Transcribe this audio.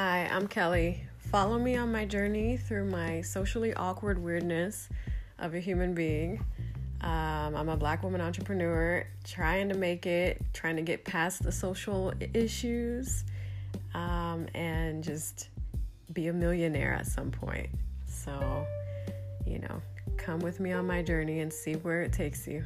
Hi, I'm Kelly. Follow me on my journey through my socially awkward weirdness of a human being. Um, I'm a black woman entrepreneur trying to make it, trying to get past the social issues, um, and just be a millionaire at some point. So, you know, come with me on my journey and see where it takes you.